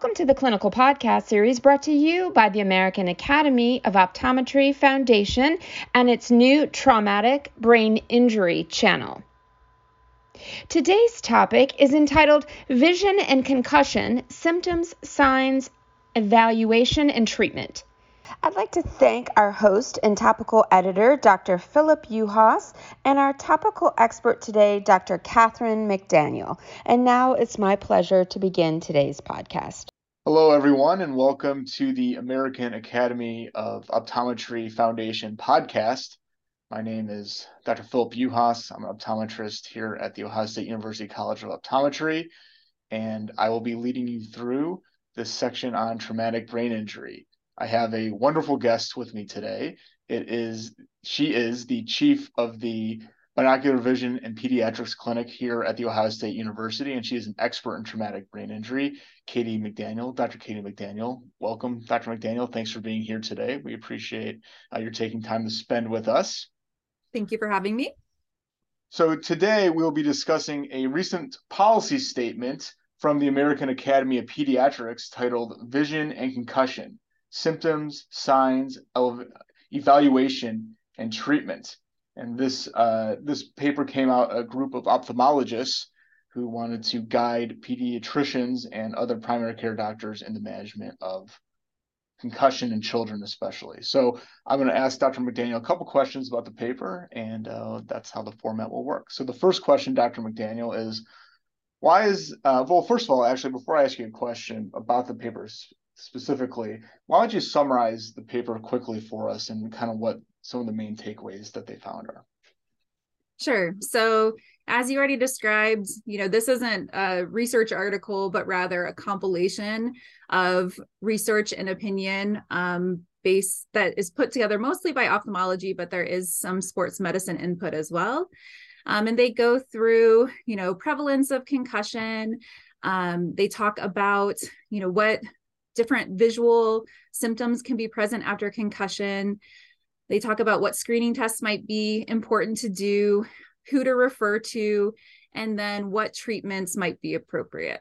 Welcome to the Clinical Podcast Series brought to you by the American Academy of Optometry Foundation and its new Traumatic Brain Injury channel. Today's topic is entitled Vision and Concussion Symptoms, Signs, Evaluation, and Treatment. I'd like to thank our host and topical editor, Dr. Phillip Yuhas, and our topical expert today, Dr. Catherine McDaniel. And now it's my pleasure to begin today's podcast. Hello, everyone, and welcome to the American Academy of Optometry Foundation podcast. My name is Dr. Phillip Yuhas. I'm an optometrist here at the Ohio State University College of Optometry, and I will be leading you through this section on traumatic brain injury. I have a wonderful guest with me today. It is she is the chief of the binocular vision and pediatrics clinic here at the Ohio State University, and she is an expert in traumatic brain injury. Katie McDaniel, Dr. Katie McDaniel, welcome, Dr. McDaniel. Thanks for being here today. We appreciate uh, your taking time to spend with us. Thank you for having me. So today we'll be discussing a recent policy statement from the American Academy of Pediatrics titled "Vision and Concussion." Symptoms, signs, evaluation, and treatment. And this uh, this paper came out a group of ophthalmologists who wanted to guide pediatricians and other primary care doctors in the management of concussion in children, especially. So I'm going to ask Dr. McDaniel a couple questions about the paper, and uh, that's how the format will work. So the first question, Dr. McDaniel, is why is uh, well, first of all, actually, before I ask you a question about the papers specifically, why don't you summarize the paper quickly for us and kind of what some of the main takeaways that they found are? Sure. So, as you already described, you know, this isn't a research article, but rather a compilation of research and opinion um, base that is put together mostly by ophthalmology, but there is some sports medicine input as well. Um, and they go through, you know, prevalence of concussion. Um, they talk about, you know, what different visual symptoms can be present after concussion. They talk about what screening tests might be important to do, who to refer to, and then what treatments might be appropriate.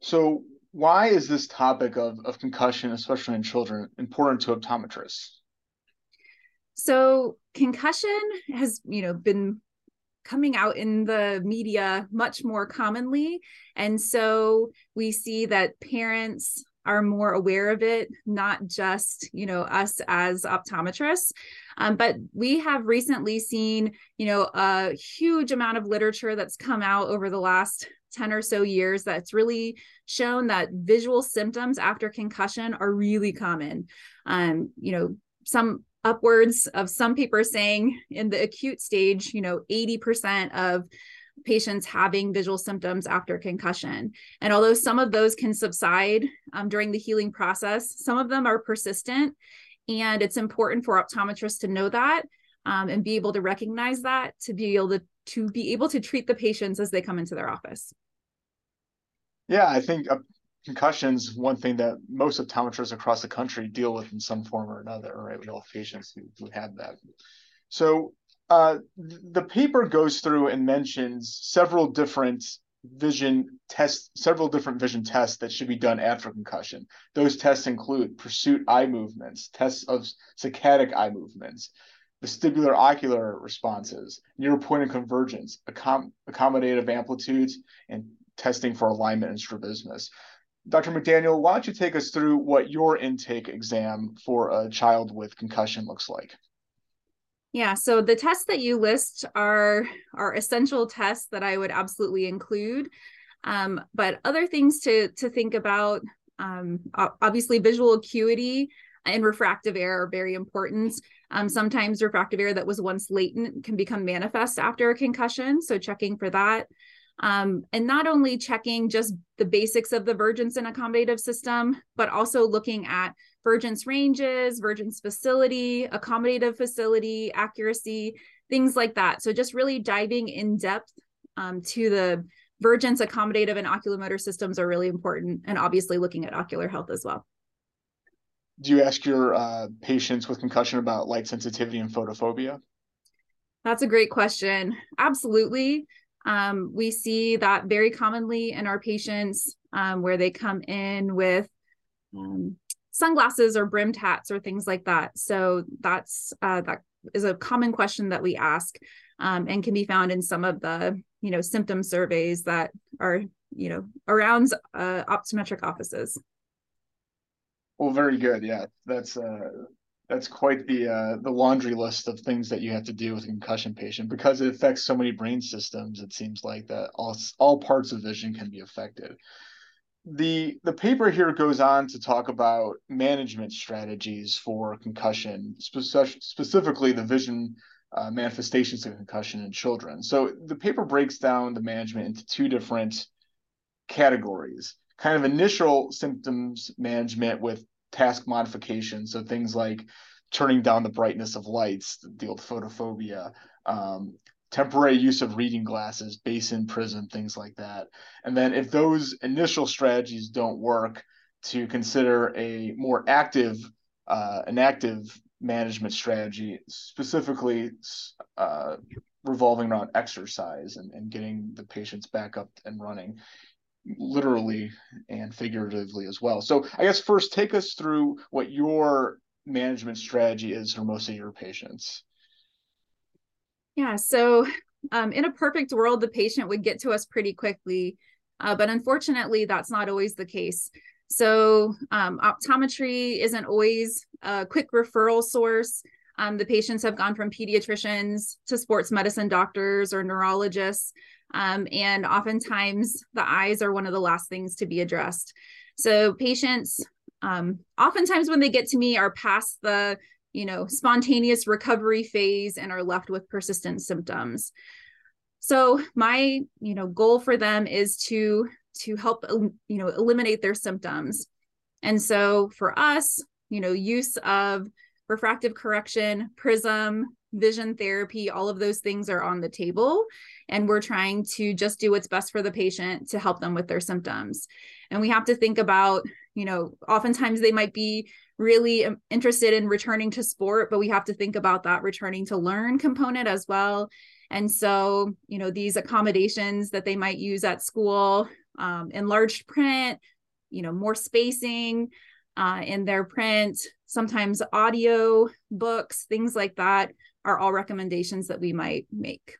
So, why is this topic of, of concussion, especially in children, important to optometrists? So, concussion has, you know, been coming out in the media much more commonly. And so we see that parents are more aware of it, not just, you know, us as optometrists. Um, but we have recently seen, you know, a huge amount of literature that's come out over the last 10 or so years that's really shown that visual symptoms after concussion are really common. Um, you know, some upwards of some papers saying in the acute stage, you know, 80% of patients having visual symptoms after concussion. And although some of those can subside um, during the healing process, some of them are persistent. And it's important for optometrists to know that um, and be able to recognize that to be able to, to be able to treat the patients as they come into their office. Yeah, I think uh, concussions one thing that most optometrists across the country deal with in some form or another right? We all have patients who, who have that. So uh, the paper goes through and mentions several different vision tests several different vision tests that should be done after concussion. Those tests include pursuit eye movements tests of saccadic eye movements vestibular ocular responses near point of convergence accom- accommodative amplitudes and testing for alignment and strabismus Dr. McDaniel, why don't you take us through what your intake exam for a child with concussion looks like? Yeah, so the tests that you list are are essential tests that I would absolutely include. Um, but other things to to think about, um, obviously visual acuity and refractive error are very important. Um, sometimes refractive error that was once latent can become manifest after a concussion, so checking for that. Um, and not only checking just the basics of the Vergence and accommodative system, but also looking at Vergence ranges, Vergence facility, accommodative facility, accuracy, things like that. So just really diving in depth um, to the Vergence, accommodative, and oculomotor systems are really important, and obviously looking at ocular health as well. Do you ask your uh, patients with concussion about light sensitivity and photophobia? That's a great question. Absolutely. Um, we see that very commonly in our patients. um, where they come in with um, sunglasses or brimmed hats or things like that. So that's uh, that is a common question that we ask um, and can be found in some of the you know symptom surveys that are you know around uh, optometric offices. Well, very good. Yeah, that's uh, that's quite the uh, the laundry list of things that you have to do with a concussion patient because it affects so many brain systems. It seems like that all all parts of vision can be affected. The the paper here goes on to talk about management strategies for concussion, spe- specifically the vision uh, manifestations of concussion in children. So the paper breaks down the management into two different categories kind of initial symptoms management with task modification. So things like turning down the brightness of lights, the old photophobia, um, temporary use of reading glasses, base-in prism, things like that. And then if those initial strategies don't work, to consider a more active, uh, an active management strategy, specifically uh, revolving around exercise and, and getting the patients back up and running literally and figuratively as well. So I guess first take us through what your management strategy is for most of your patients. Yeah, so um, in a perfect world, the patient would get to us pretty quickly, uh, but unfortunately, that's not always the case. So um, optometry isn't always a quick referral source. Um, the patients have gone from pediatricians to sports medicine doctors or neurologists. Um, and oftentimes the eyes are one of the last things to be addressed. So patients, um, oftentimes when they get to me, are past the you know spontaneous recovery phase and are left with persistent symptoms. So my you know goal for them is to to help you know eliminate their symptoms. And so for us, you know, use of refractive correction, prism, vision therapy, all of those things are on the table. And we're trying to just do what's best for the patient to help them with their symptoms. And we have to think about, you know, oftentimes they might be really um, interested in returning to sport, but we have to think about that returning to learn component as well. And so, you know, these accommodations that they might use at school, um, enlarged print, you know, more spacing uh, in their print, sometimes audio books, things like that are all recommendations that we might make.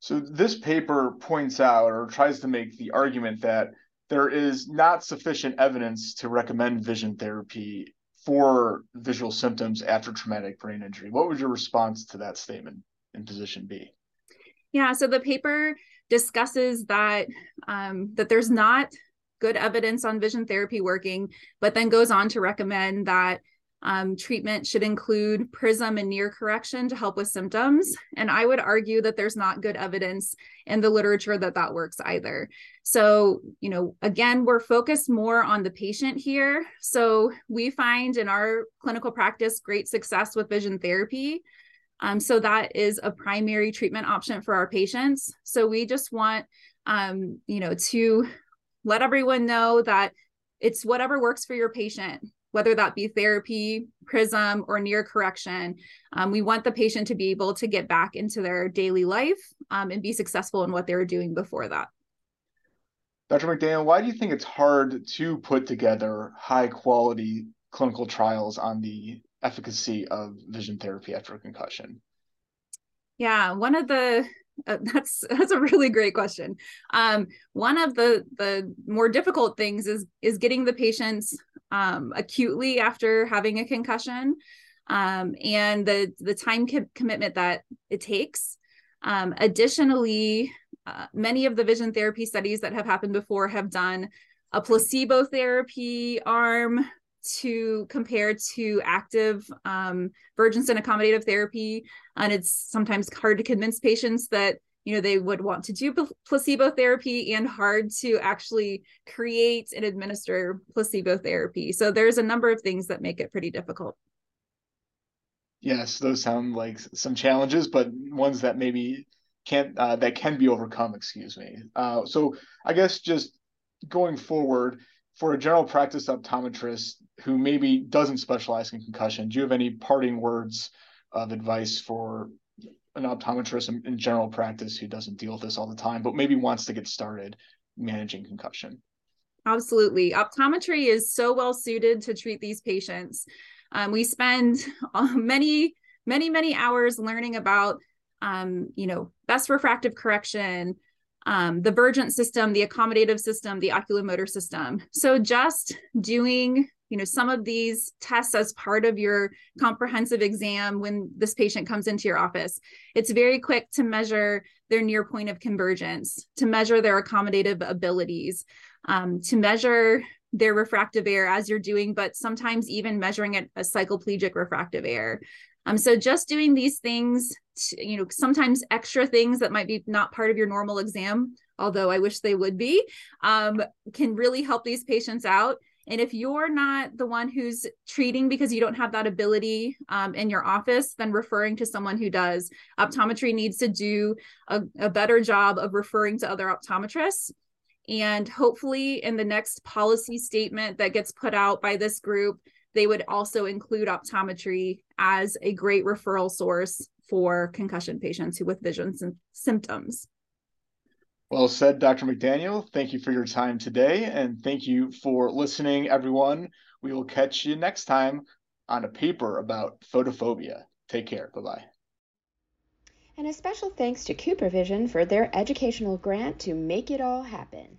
So this paper points out or tries to make the argument that there is not sufficient evidence to recommend vision therapy for visual symptoms after traumatic brain injury. What would your response to that statement in position B? Yeah, so the paper discusses that um, that there's not good evidence on vision therapy working, but then goes on to recommend that um, treatment should include prism and near correction to help with symptoms. And I would argue that there's not good evidence in the literature that that works either. So, you know, again, we're focused more on the patient here. So we find in our clinical practice great success with vision therapy. Um, so that is a primary treatment option for our patients. So we just want, um, you know, to let everyone know that it's whatever works for your patient whether that be therapy, prism, or near correction. Um, we want the patient to be able to get back into their daily life um, and be successful in what they were doing before that. Dr. McDaniel, why do you think it's hard to put together high quality clinical trials on the efficacy of vision therapy after a concussion? Yeah, one of the uh, that's that's a really great question. Um, one of the the more difficult things is is getting the patients um, acutely after having a concussion um, and the the time co- commitment that it takes. Um, additionally, uh, many of the vision therapy studies that have happened before have done a placebo therapy arm to compare to active um, and accommodative therapy. And it's sometimes hard to convince patients that you know they would want to do placebo therapy and hard to actually create and administer placebo therapy. So there's a number of things that make it pretty difficult. Yes those sound like some challenges but ones that maybe can't uh, that can be overcome excuse me. Uh, so i guess just going forward for a general practice optometrist who maybe doesn't specialize in concussion do you have any parting words of advice for an optometrist in, general practice who doesn't deal with this all the time, but maybe wants to get started managing concussion? Absolutely. Optometry is so well suited to treat these patients. Um, we spend many, many, many hours learning about, um, you know, best refractive correction, um, the Vergence system, the accommodative system, the oculomotor system. So just doing, you know, some of these tests as part of your comprehensive exam when this patient comes into your office, it's very quick to measure their near point of convergence, to measure their accommodative abilities, um, to measure their refractive error as you're doing, but sometimes even measuring a, a cycloplegic refractive error. Um, so just doing these things, to, you know, sometimes extra things that might be not part of your normal exam, although I wish they would be, um, can really help these patients out. And if you're not the one who's treating because you don't have that ability um, in your office, then referring to someone who does. Optometry needs to do a, a better job of referring to other optometrists. And hopefully, in the next policy statement that gets put out by this group, they would also include optometry as a great referral source for concussion patients who with vision symptoms. Well said, Dr. McDaniel. Thank you for your time today, and thank you for listening, everyone. We will catch you next time on a paper about photophobia. Take care. Bye bye. And a special thanks to CooperVision for their educational grant to make it all happen.